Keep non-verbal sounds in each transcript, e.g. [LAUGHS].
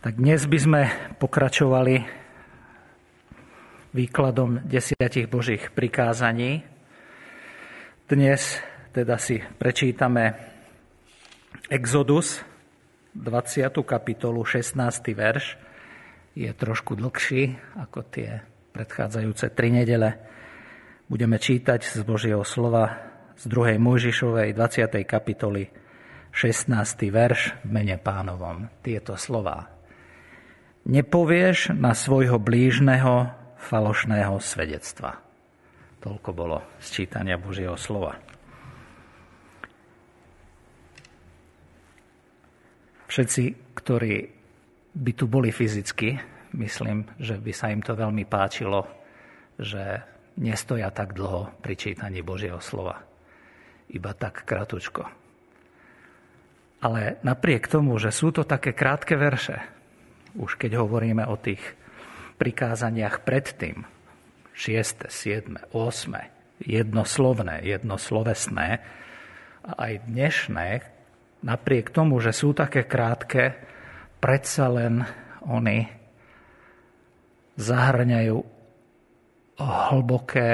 Tak dnes by sme pokračovali výkladom desiatich Božích prikázaní. Dnes teda si prečítame Exodus, 20. kapitolu, 16. verš. Je trošku dlhší ako tie predchádzajúce tri nedele. Budeme čítať z Božieho slova z 2. Mojžišovej 20. kapitoly 16. verš v mene pánovom. Tieto slova nepovieš na svojho blížneho falošného svedectva. Toľko bolo z čítania Božieho slova. Všetci, ktorí by tu boli fyzicky, myslím, že by sa im to veľmi páčilo, že nestoja tak dlho pri čítaní Božieho slova. Iba tak kratučko. Ale napriek tomu, že sú to také krátke verše, už keď hovoríme o tých prikázaniach predtým, 6., 7., 8., jednoslovné, jednoslovesné, a aj dnešné, napriek tomu, že sú také krátke, predsa len oni zahrňajú hlboké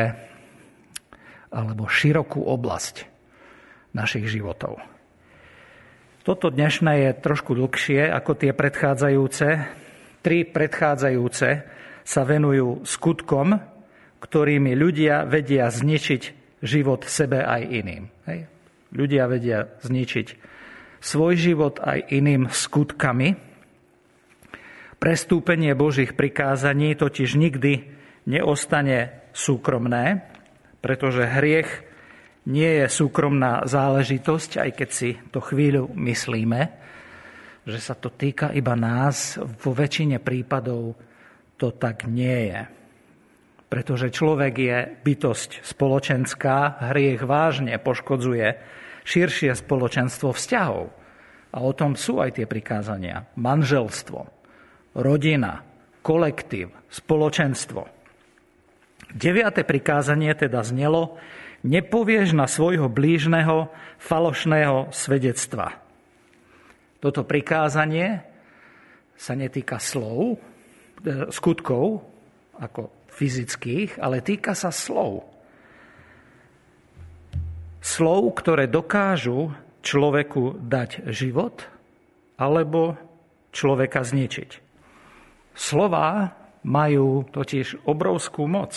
alebo širokú oblasť našich životov. Toto dnešné je trošku dlhšie ako tie predchádzajúce. Tri predchádzajúce sa venujú skutkom, ktorými ľudia vedia zničiť život sebe aj iným. Hej. Ľudia vedia zničiť svoj život aj iným skutkami. Prestúpenie Božích prikázaní totiž nikdy neostane súkromné, pretože hriech nie je súkromná záležitosť, aj keď si to chvíľu myslíme, že sa to týka iba nás, vo väčšine prípadov to tak nie je. Pretože človek je bytosť spoločenská, hriech vážne poškodzuje širšie spoločenstvo vzťahov. A o tom sú aj tie prikázania. Manželstvo, rodina, kolektív, spoločenstvo. Deviate prikázanie teda znelo, nepovieš na svojho blížneho falošného svedectva. Toto prikázanie sa netýka slov, e, skutkov, ako fyzických, ale týka sa slov. Slov, ktoré dokážu človeku dať život alebo človeka zničiť. Slová majú totiž obrovskú moc.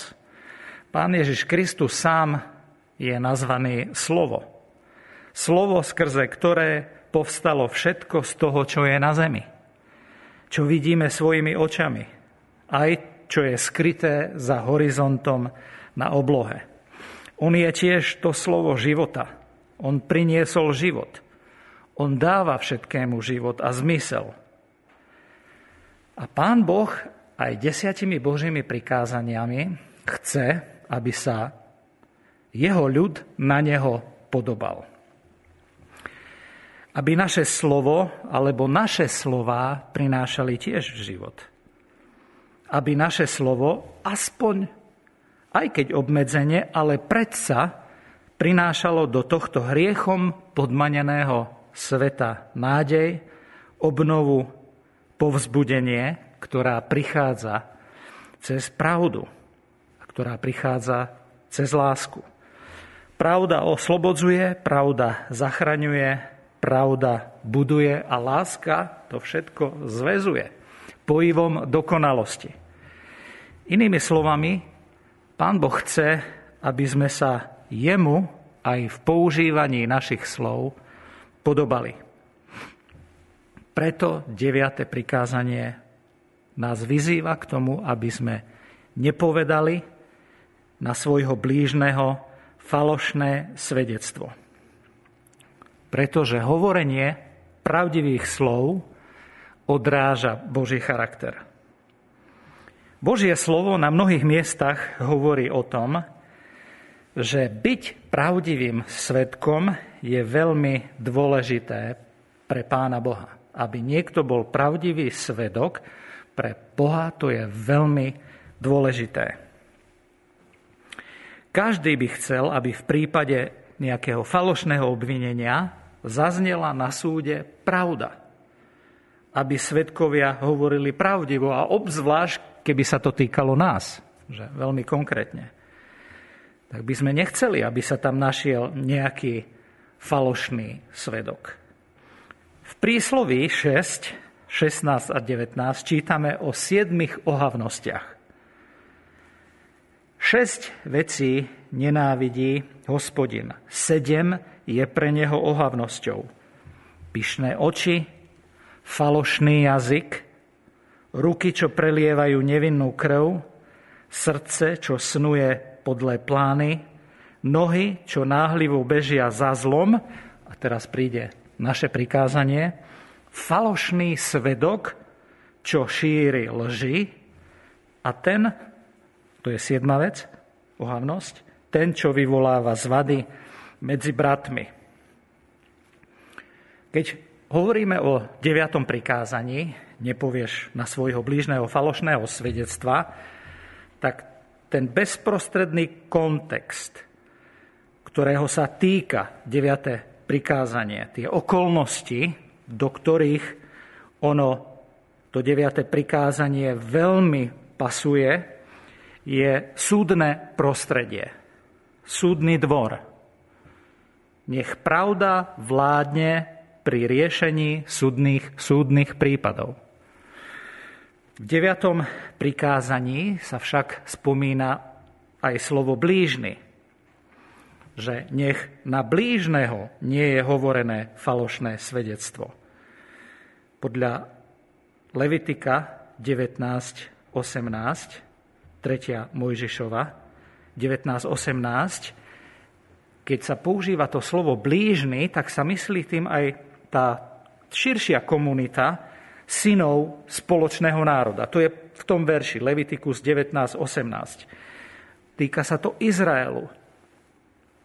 Pán Ježiš Kristus sám je nazvaný slovo. Slovo, skrze ktoré povstalo všetko z toho, čo je na zemi. Čo vidíme svojimi očami. Aj čo je skryté za horizontom na oblohe. On je tiež to slovo života. On priniesol život. On dáva všetkému život a zmysel. A pán Boh aj desiatimi Božími prikázaniami chce, aby sa jeho ľud na neho podobal. Aby naše slovo alebo naše slová prinášali tiež život. Aby naše slovo aspoň, aj keď obmedzenie, ale predsa prinášalo do tohto hriechom podmaneného sveta nádej, obnovu, povzbudenie, ktorá prichádza cez pravdu a ktorá prichádza cez lásku. Pravda oslobodzuje, pravda zachraňuje, pravda buduje a láska to všetko zväzuje pojivom dokonalosti. Inými slovami, Pán Boh chce, aby sme sa jemu aj v používaní našich slov podobali. Preto deviate prikázanie nás vyzýva k tomu, aby sme nepovedali na svojho blížneho falošné svedectvo. Pretože hovorenie pravdivých slov odráža Boží charakter. Božie slovo na mnohých miestach hovorí o tom, že byť pravdivým svetkom je veľmi dôležité pre Pána Boha. Aby niekto bol pravdivý svedok, pre Boha to je veľmi dôležité. Každý by chcel, aby v prípade nejakého falošného obvinenia zaznela na súde pravda. aby svetkovia hovorili pravdivo a obzvlášť, keby sa to týkalo nás, že veľmi konkrétne. Tak by sme nechceli, aby sa tam našiel nejaký falošný svedok. V prísloví 6, 16 a 19 čítame o siedmých ohavnostiach. Šesť vecí nenávidí hospodin. Sedem je pre neho ohavnosťou. Pyšné oči, falošný jazyk, ruky, čo prelievajú nevinnú krv, srdce, čo snuje podle plány, nohy, čo náhlivo bežia za zlom, a teraz príde naše prikázanie, falošný svedok, čo šíri lži, a ten, to je siedma vec, ohavnosť, ten, čo vyvoláva zvady medzi bratmi. Keď hovoríme o deviatom prikázaní, nepovieš na svojho blížneho falošného svedectva, tak ten bezprostredný kontext, ktorého sa týka deviaté prikázanie, tie okolnosti, do ktorých ono, to deviaté prikázanie veľmi pasuje, je súdne prostredie súdny dvor. Nech pravda vládne pri riešení súdnych, súdnych prípadov. V deviatom prikázaní sa však spomína aj slovo blížny, že nech na blížneho nie je hovorené falošné svedectvo. Podľa Levitika 19.18, 3. Mojžišova, 19.18, keď sa používa to slovo blížny, tak sa myslí tým aj tá širšia komunita synov spoločného národa. To je v tom verši Levitikus 19.18. Týka sa to Izraelu.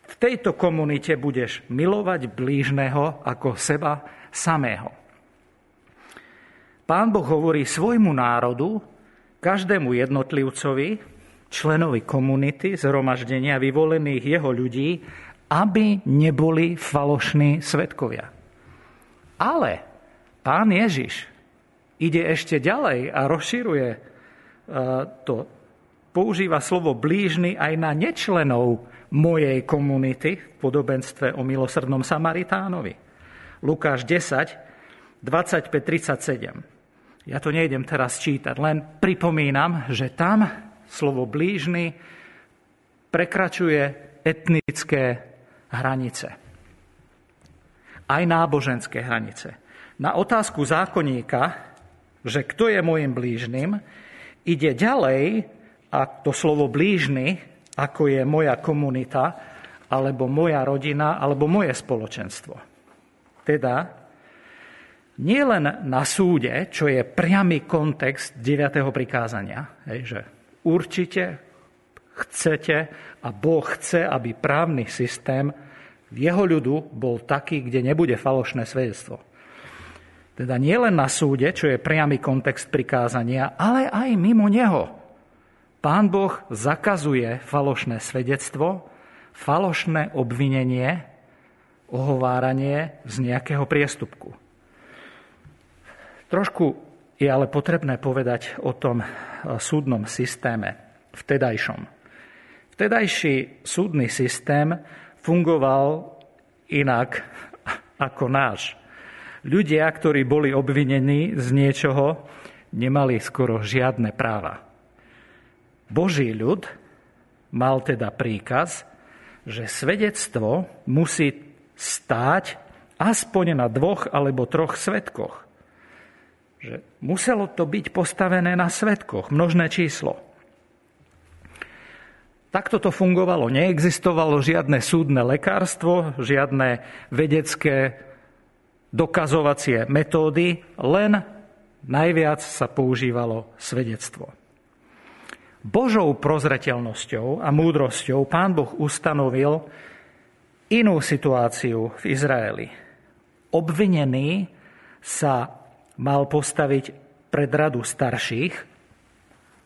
V tejto komunite budeš milovať blížneho ako seba samého. Pán Boh hovorí svojmu národu, každému jednotlivcovi, členovi komunity, zhromaždenia vyvolených jeho ľudí, aby neboli falošní svetkovia. Ale pán Ježiš ide ešte ďalej a rozširuje e, to, používa slovo blížny aj na nečlenov mojej komunity v podobenstve o milosrdnom Samaritánovi. Lukáš 10, 25-37. Ja to nejdem teraz čítať, len pripomínam, že tam slovo blížny prekračuje etnické hranice. Aj náboženské hranice. Na otázku zákonníka, že kto je môjim blížnym, ide ďalej a to slovo blížny, ako je moja komunita, alebo moja rodina, alebo moje spoločenstvo. Teda nie len na súde, čo je priamy kontext 9. prikázania, hej, že určite chcete a Boh chce, aby právny systém jeho ľudu bol taký, kde nebude falošné svedectvo. Teda nie len na súde, čo je priamy kontext prikázania, ale aj mimo neho. Pán Boh zakazuje falošné svedectvo, falošné obvinenie, ohováranie z nejakého priestupku. Trošku je ale potrebné povedať o tom eh, súdnom systéme vtedajšom. Vtedajší súdny systém fungoval inak [LAUGHS] ako náš. Ľudia, ktorí boli obvinení z niečoho, nemali skoro žiadne práva. Boží ľud mal teda príkaz, že svedectvo musí stáť aspoň na dvoch alebo troch svetkoch že muselo to byť postavené na svetkoch, množné číslo. Takto to fungovalo. Neexistovalo žiadne súdne lekárstvo, žiadne vedecké dokazovacie metódy, len najviac sa používalo svedectvo. Božou prozreteľnosťou a múdrosťou pán Boh ustanovil inú situáciu v Izraeli. Obvinený sa mal postaviť pred radu starších,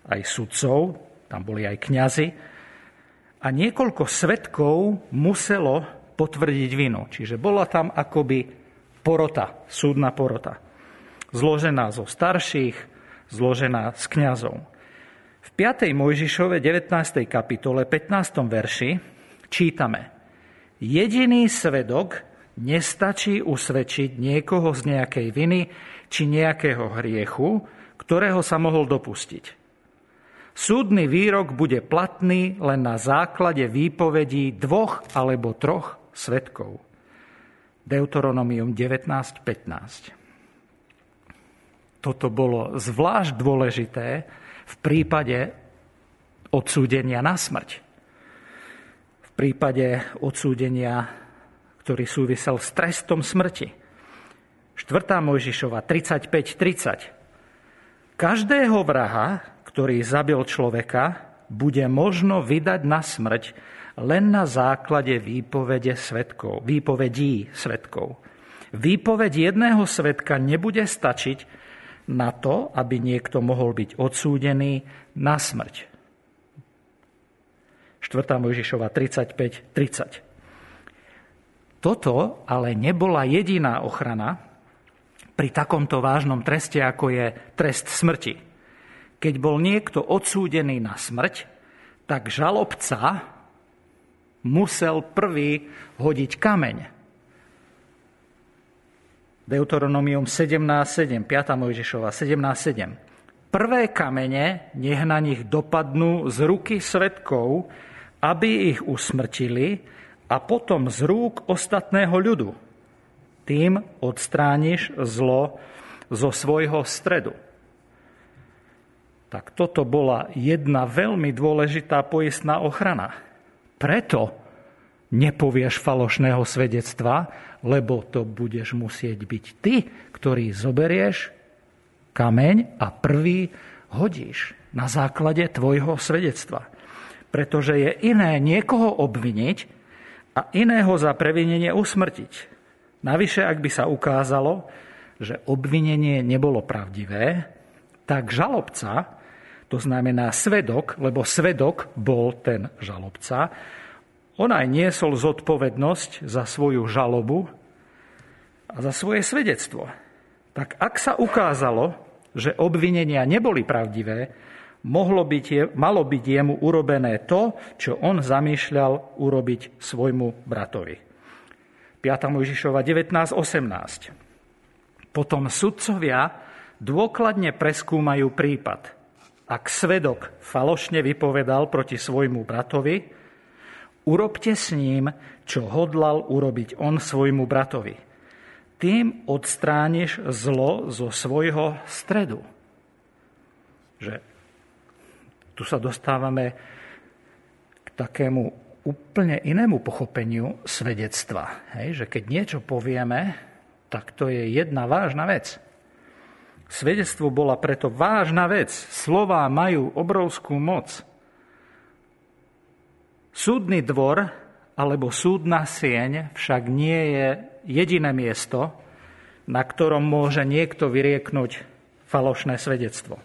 aj sudcov, tam boli aj kňazi, a niekoľko svetkov muselo potvrdiť vinu. Čiže bola tam akoby porota, súdna porota. zložená zo starších, zložená z kňazov. V 5. Mojžišove 19. kapitole 15. verši čítame Jediný svedok nestačí usvedčiť niekoho z nejakej viny či nejakého hriechu, ktorého sa mohol dopustiť. Súdny výrok bude platný len na základe výpovedí dvoch alebo troch svetkov. Deuteronomium 19.15. Toto bolo zvlášť dôležité v prípade odsúdenia na smrť. V prípade odsúdenia, ktorý súvisel s trestom smrti. 4. Mojžišova 35.30. Každého vraha, ktorý zabil človeka, bude možno vydať na smrť len na základe výpovede svetkov, výpovedí svetkov. Výpoveď jedného svetka nebude stačiť na to, aby niekto mohol byť odsúdený na smrť. 4. Mojžišova 35.30. Toto ale nebola jediná ochrana pri takomto vážnom treste, ako je trest smrti keď bol niekto odsúdený na smrť, tak žalobca musel prvý hodiť kameň. Deuteronomium 17.7, 5. Mojžišova 17.7. Prvé kamene nech na nich dopadnú z ruky svetkov, aby ich usmrtili a potom z rúk ostatného ľudu. Tým odstrániš zlo zo svojho stredu tak toto bola jedna veľmi dôležitá poistná ochrana. Preto nepovieš falošného svedectva, lebo to budeš musieť byť ty, ktorý zoberieš kameň a prvý hodíš na základe tvojho svedectva. Pretože je iné niekoho obviniť a iného za previnenie usmrtiť. Navyše, ak by sa ukázalo, že obvinenie nebolo pravdivé, tak žalobca to znamená svedok, lebo svedok bol ten žalobca. On aj niesol zodpovednosť za svoju žalobu a za svoje svedectvo. Tak ak sa ukázalo, že obvinenia neboli pravdivé, mohlo byť, malo byť jemu urobené to, čo on zamýšľal urobiť svojmu bratovi. 5. Mojžišova 19.18. Potom sudcovia dôkladne preskúmajú prípad – ak svedok falošne vypovedal proti svojmu bratovi, urobte s ním, čo hodlal urobiť on svojmu bratovi. Tým odstrániš zlo zo svojho stredu. Že tu sa dostávame k takému úplne inému pochopeniu svedectva. Hej, že keď niečo povieme, tak to je jedna vážna vec. Svedectvo bola preto vážna vec. Slová majú obrovskú moc. Súdny dvor alebo súdna sieň však nie je jediné miesto, na ktorom môže niekto vyrieknúť falošné svedectvo.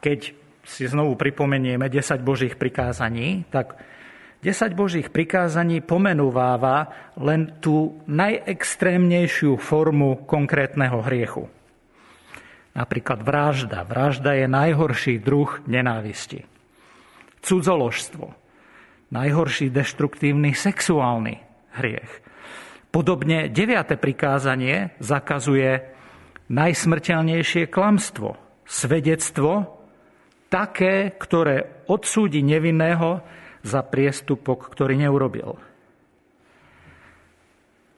Keď si znovu pripomenieme 10 Božích prikázaní, tak 10 Božích prikázaní pomenúváva len tú najextrémnejšiu formu konkrétneho hriechu. Napríklad vražda. Vražda je najhorší druh nenávisti. Cudzoložstvo. Najhorší deštruktívny sexuálny hriech. Podobne 9. prikázanie zakazuje najsmrteľnejšie klamstvo. Svedectvo také, ktoré odsúdi nevinného za priestupok, ktorý neurobil.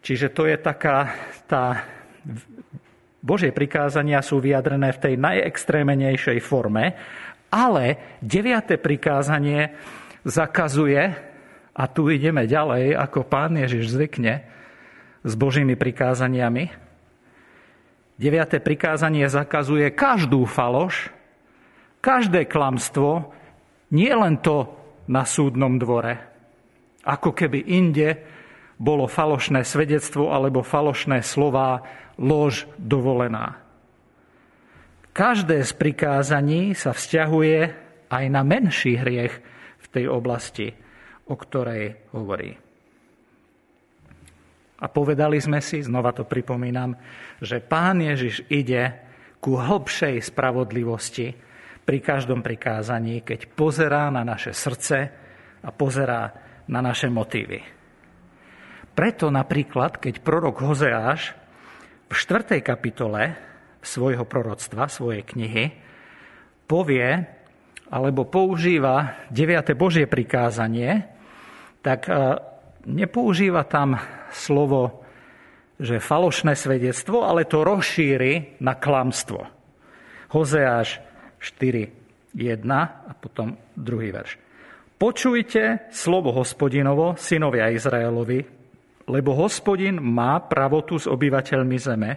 Čiže to je taká tá... Božie prikázania sú vyjadrené v tej najextrémenejšej forme, ale deviate prikázanie zakazuje, a tu ideme ďalej, ako pán Ježiš zvykne s Božími prikázaniami. Deviate prikázanie zakazuje každú faloš, každé klamstvo, nie len to, na súdnom dvore. Ako keby inde bolo falošné svedectvo alebo falošné slová lož dovolená. Každé z prikázaní sa vzťahuje aj na menší hriech v tej oblasti, o ktorej hovorí. A povedali sme si, znova to pripomínam, že Pán Ježiš ide ku hlbšej spravodlivosti pri každom prikázaní, keď pozerá na naše srdce a pozerá na naše motívy. Preto napríklad, keď prorok Hozeáš v 4. kapitole svojho proroctva, svojej knihy, povie alebo používa 9. Božie prikázanie, tak e, nepoužíva tam slovo, že falošné svedectvo, ale to rozšíri na klamstvo. Hozeáš 4, 1 a potom druhý verš. Počujte slovo hospodinovo, synovia Izraelovi, lebo hospodin má pravotu s obyvateľmi zeme,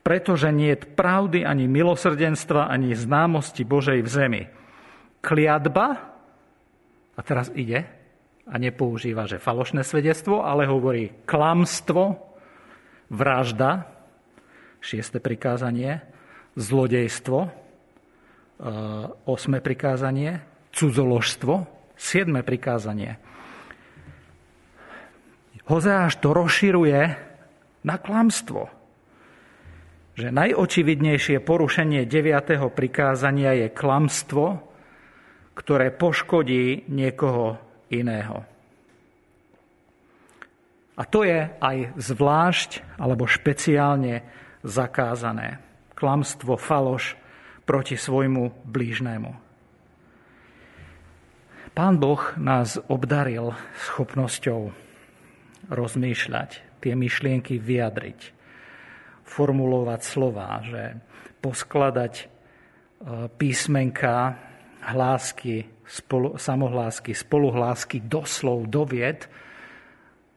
pretože nie je pravdy ani milosrdenstva, ani známosti Božej v zemi. Kliadba, a teraz ide, a nepoužíva, že falošné svedectvo, ale hovorí klamstvo, vražda, šieste prikázanie, zlodejstvo, osme prikázanie, cudzoložstvo, siedme prikázanie. Hozeáš to rozširuje na klamstvo. Že najočividnejšie porušenie 9. prikázania je klamstvo, ktoré poškodí niekoho iného. A to je aj zvlášť alebo špeciálne zakázané. Klamstvo, faloš proti svojmu blížnému. Pán Boh nás obdaril schopnosťou rozmýšľať, tie myšlienky vyjadriť, formulovať slova, že poskladať e, písmenka, hlásky, spolu, samohlásky, spoluhlásky, doslov, dovied,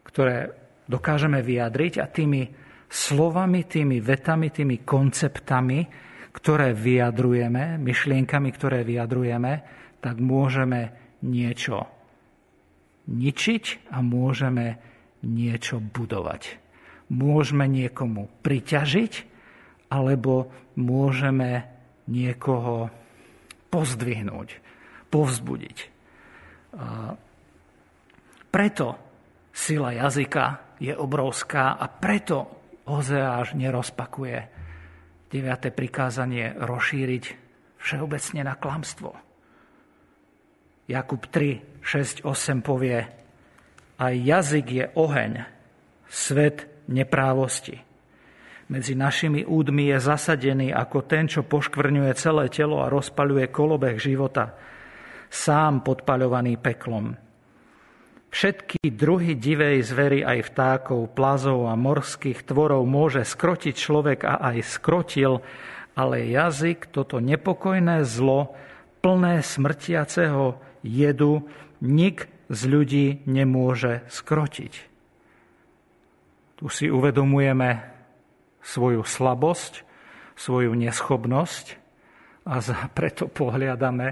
ktoré dokážeme vyjadriť a tými slovami, tými vetami, tými konceptami, ktoré vyjadrujeme, myšlienkami, ktoré vyjadrujeme, tak môžeme niečo ničiť a môžeme niečo budovať. Môžeme niekomu priťažiť, alebo môžeme niekoho pozdvihnúť povzbudiť. Preto sila jazyka je obrovská a preto Ozeáš nerozpakuje 9. prikázanie rozšíriť všeobecne na klamstvo. Jakub 3, 6, 8 povie, aj jazyk je oheň, svet neprávosti. Medzi našimi údmi je zasadený ako ten, čo poškvrňuje celé telo a rozpaľuje kolobeh života sám podpaľovaný peklom. Všetky druhy divej zvery, aj vtákov, plazov a morských tvorov môže skrotiť človek a aj skrotil, ale jazyk, toto nepokojné zlo, plné smrtiaceho jedu, nik z ľudí nemôže skrotiť. Tu si uvedomujeme svoju slabosť, svoju neschopnosť a preto pohľadáme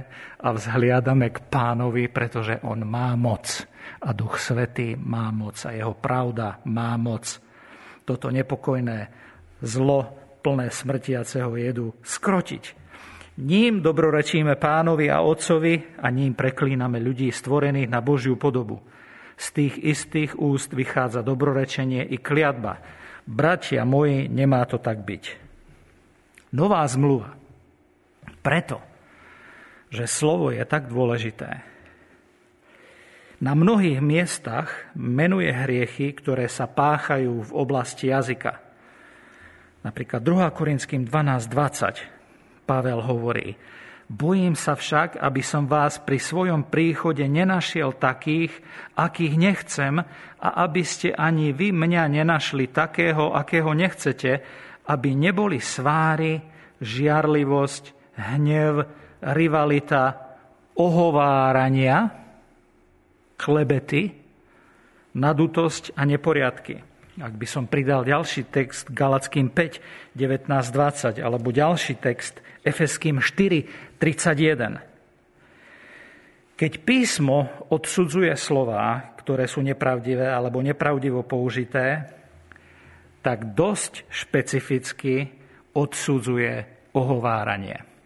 a vzhliadame k pánovi, pretože on má moc. A Duch Svetý má moc a jeho pravda má moc. Toto nepokojné zlo plné smrtiaceho jedu skrotiť. Ním dobrorečíme pánovi a otcovi a ním preklíname ľudí stvorených na Božiu podobu. Z tých istých úst vychádza dobrorečenie i kliatba. Bratia moji, nemá to tak byť. Nová zmluva preto, že slovo je tak dôležité. Na mnohých miestach menuje hriechy, ktoré sa páchajú v oblasti jazyka. Napríklad 2. Korinským 12.20 Pavel hovorí, Bojím sa však, aby som vás pri svojom príchode nenašiel takých, akých nechcem, a aby ste ani vy mňa nenašli takého, akého nechcete, aby neboli sváry, žiarlivosť, hnev, rivalita, ohovárania, klebety, nadutosť a neporiadky. Ak by som pridal ďalší text Galackým 5, 19, 20, alebo ďalší text Efeským 4, 31. Keď písmo odsudzuje slová, ktoré sú nepravdivé alebo nepravdivo použité, tak dosť špecificky odsudzuje ohováranie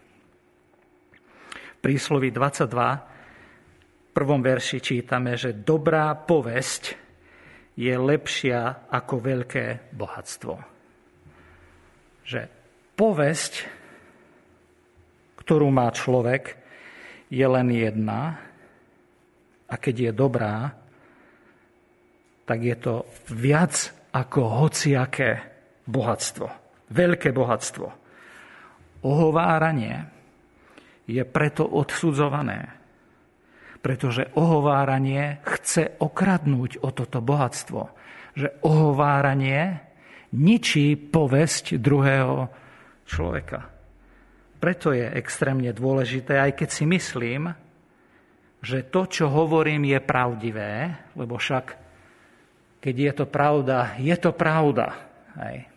prísloví 22, v prvom verši čítame, že dobrá povesť je lepšia ako veľké bohatstvo. Že povesť, ktorú má človek, je len jedna a keď je dobrá, tak je to viac ako hociaké bohatstvo. Veľké bohatstvo. Ohováranie je preto odsudzované, pretože ohováranie chce okradnúť o toto bohatstvo. Že ohováranie ničí povesť druhého človeka. Preto je extrémne dôležité, aj keď si myslím, že to, čo hovorím, je pravdivé, lebo však keď je to pravda, je to pravda. Hej.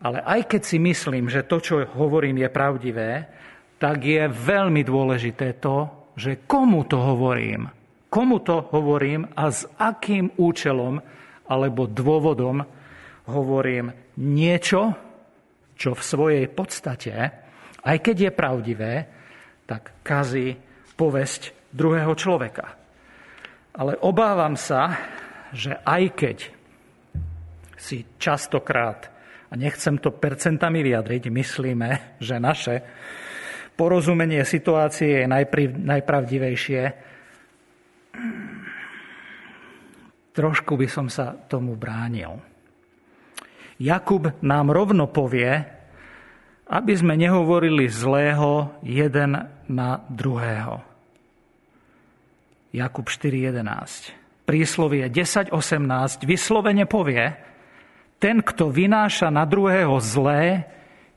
Ale aj keď si myslím, že to, čo hovorím, je pravdivé, tak je veľmi dôležité to, že komu to hovorím, komu to hovorím a s akým účelom alebo dôvodom hovorím niečo, čo v svojej podstate, aj keď je pravdivé, tak kazí povesť druhého človeka. Ale obávam sa, že aj keď si častokrát, a nechcem to percentami vyjadriť, myslíme, že naše porozumenie situácie je najpravdivejšie. Trošku by som sa tomu bránil. Jakub nám rovno povie, aby sme nehovorili zlého jeden na druhého. Jakub 4.11. Príslovie 10.18 vyslovene povie, ten, kto vynáša na druhého zlé,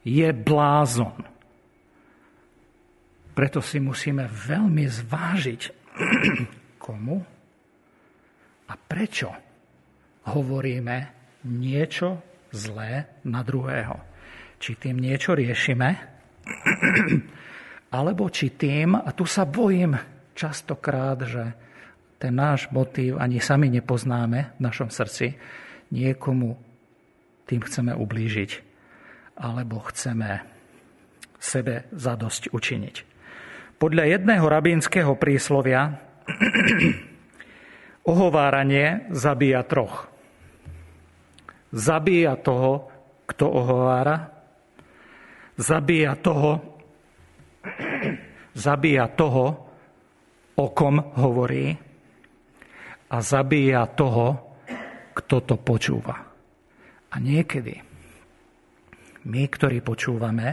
je blázon. Preto si musíme veľmi zvážiť, [CLEARS THROAT] komu a prečo hovoríme niečo zlé na druhého. Či tým niečo riešime, [CLEARS THROAT] alebo či tým, a tu sa bojím častokrát, že ten náš motív ani sami nepoznáme v našom srdci, niekomu tým chceme ublížiť, alebo chceme sebe zadosť učiniť. Podľa jedného rabínskeho príslovia [CLEARS THROAT] ohováranie zabíja troch. Zabíja toho, kto ohovára, zabíja toho, [CLEARS THROAT] zabíja toho, o kom hovorí a zabíja toho, kto to počúva. A niekedy my, ktorí počúvame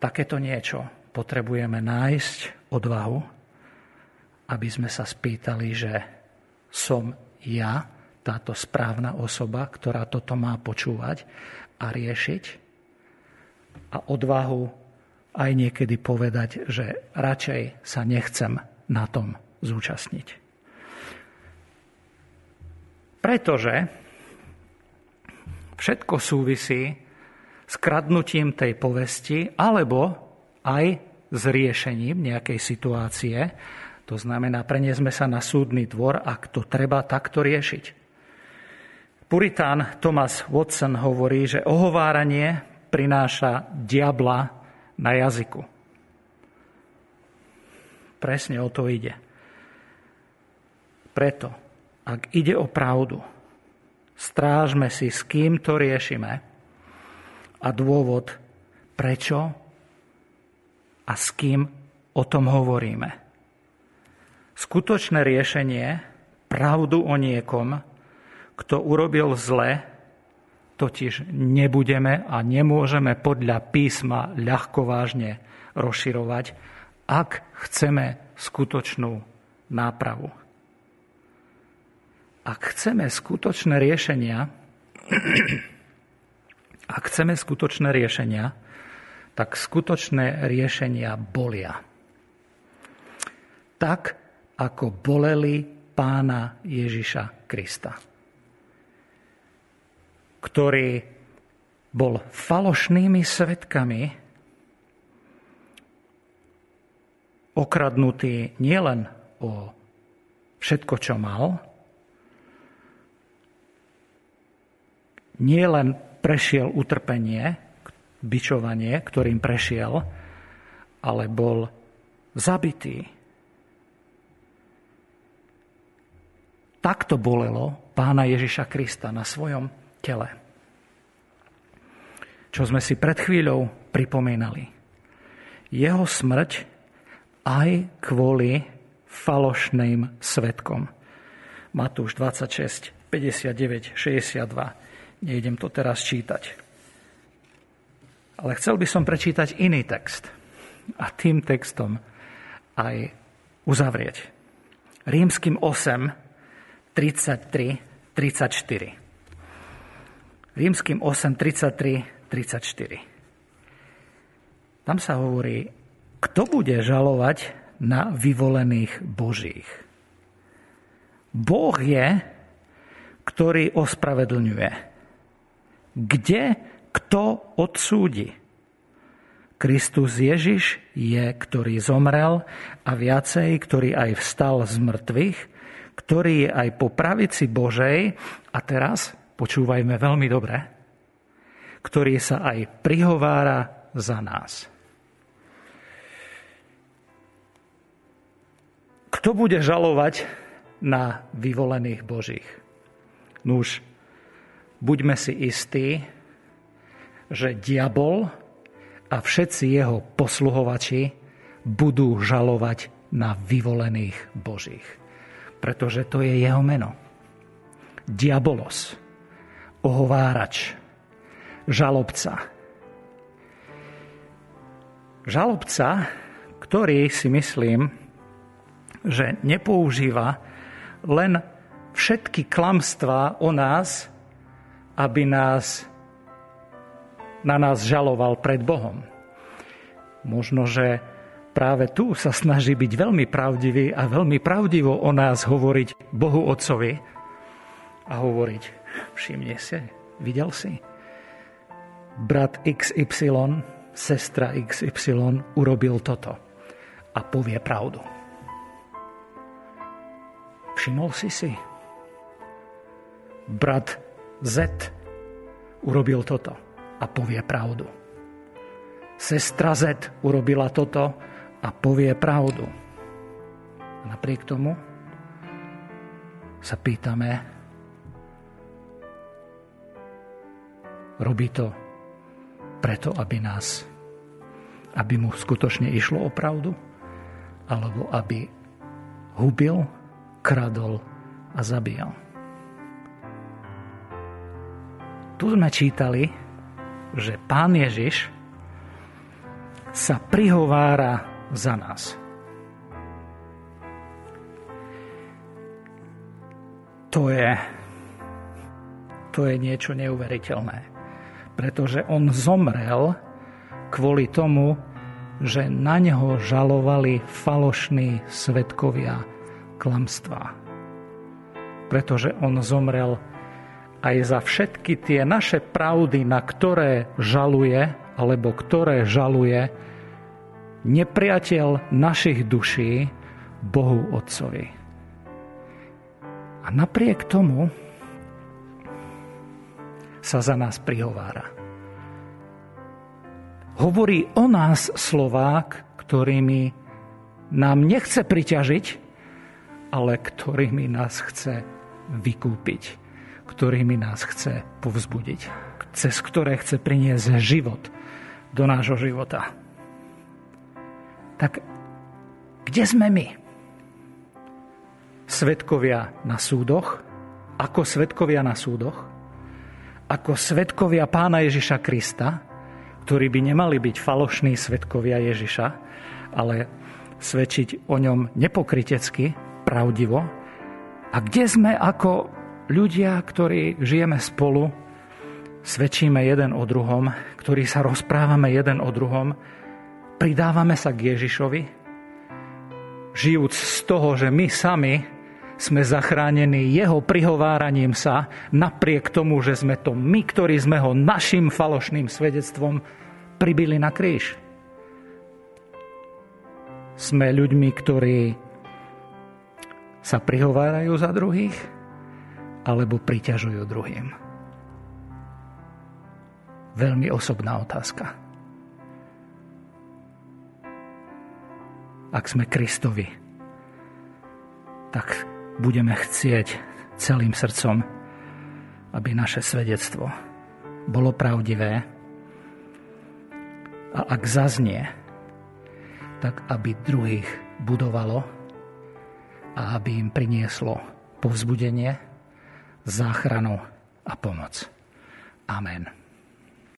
takéto niečo, potrebujeme nájsť odvahu, aby sme sa spýtali, že som ja táto správna osoba, ktorá toto má počúvať a riešiť a odvahu aj niekedy povedať, že radšej sa nechcem na tom zúčastniť. Pretože všetko súvisí s kradnutím tej povesti alebo aj s riešením nejakej situácie. To znamená, preniesme sa na súdny dvor, ak to treba takto riešiť. Puritán Thomas Watson hovorí, že ohováranie prináša diabla na jazyku. Presne o to ide. Preto, ak ide o pravdu, strážme si, s kým to riešime a dôvod, prečo a s kým o tom hovoríme. Skutočné riešenie, pravdu o niekom, kto urobil zle, totiž nebudeme a nemôžeme podľa písma ľahko vážne rozširovať, ak chceme skutočnú nápravu. Ak chceme skutočné riešenia, [CLEARS THROAT] ak chceme skutočné riešenia, tak skutočné riešenia bolia. Tak, ako boleli pána Ježiša Krista, ktorý bol falošnými svetkami okradnutý nielen o všetko, čo mal, nielen prešiel utrpenie, bičovanie, ktorým prešiel, ale bol zabitý. takto bolelo pána Ježiša Krista na svojom tele. Čo sme si pred chvíľou pripomínali. Jeho smrť aj kvôli falošným svetkom. Matúš 26, 59, 62. Nejdem to teraz čítať. Ale chcel by som prečítať iný text. A tým textom aj uzavrieť. Rímským 8, 33, 34. Rímským 8, 33, 34. Tam sa hovorí, kto bude žalovať na vyvolených Božích. Boh je, ktorý ospravedlňuje. Kde kto odsúdi? Kristus Ježiš je, ktorý zomrel a viacej, ktorý aj vstal z mŕtvych, ktorý je aj po pravici Božej a teraz, počúvajme veľmi dobre, ktorý sa aj prihovára za nás. Kto bude žalovať na vyvolených Božích? Nuž, buďme si istí, že diabol a všetci jeho posluhovači budú žalovať na vyvolených Božích. Pretože to je jeho meno. Diabolos, ohovárač, žalobca. Žalobca, ktorý si myslím, že nepoužíva len všetky klamstvá o nás, aby nás na nás žaloval pred Bohom. Možno, že práve tu sa snaží byť veľmi pravdivý a veľmi pravdivo o nás hovoriť Bohu Otcovi a hovoriť, všimne si, videl si, brat XY, sestra XY urobil toto a povie pravdu. Všimol si si, brat Z urobil toto a povie pravdu. Sestra Z urobila toto a povie pravdu. A napriek tomu sa pýtame, robí to preto, aby nás, aby mu skutočne išlo o pravdu, alebo aby hubil, kradol a zabíjal. Tu sme čítali, že Pán Ježiš sa prihovára za nás. To je, to je niečo neuveriteľné. Pretože on zomrel kvôli tomu, že na neho žalovali falošní svetkovia klamstva. Pretože on zomrel aj za všetky tie naše pravdy, na ktoré žaluje, alebo ktoré žaluje nepriateľ našich duší, Bohu Otcovi. A napriek tomu sa za nás prihovára. Hovorí o nás Slovák, ktorými nám nechce priťažiť, ale ktorými nás chce vykúpiť ktorými nás chce povzbudiť, cez ktoré chce priniesť život do nášho života. Tak kde sme my? Svetkovia na súdoch? Ako svetkovia na súdoch? Ako svetkovia pána Ježiša Krista, ktorí by nemali byť falošní svetkovia Ježiša, ale svedčiť o ňom nepokritecky, pravdivo. A kde sme ako ľudia, ktorí žijeme spolu, svedčíme jeden o druhom, ktorí sa rozprávame jeden o druhom, pridávame sa k Ježišovi, žijúc z toho, že my sami sme zachránení jeho prihováraním sa, napriek tomu, že sme to my, ktorí sme ho našim falošným svedectvom pribili na kríž. Sme ľuďmi, ktorí sa prihovárajú za druhých, alebo priťažujú druhým? Veľmi osobná otázka. Ak sme Kristovi, tak budeme chcieť celým srdcom, aby naše svedectvo bolo pravdivé a ak zaznie, tak aby druhých budovalo a aby im prinieslo povzbudenie, záchranu a pomoc. Amen.